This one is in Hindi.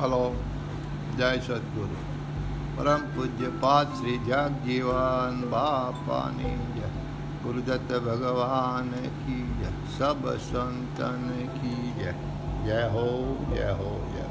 हलो जय सतगुरु परम पूज्य पाद श्री जगजीवन बापानी जय। गुरुदत्त भगवान की जय। सब संतन की जय। जय हो जय हो, जय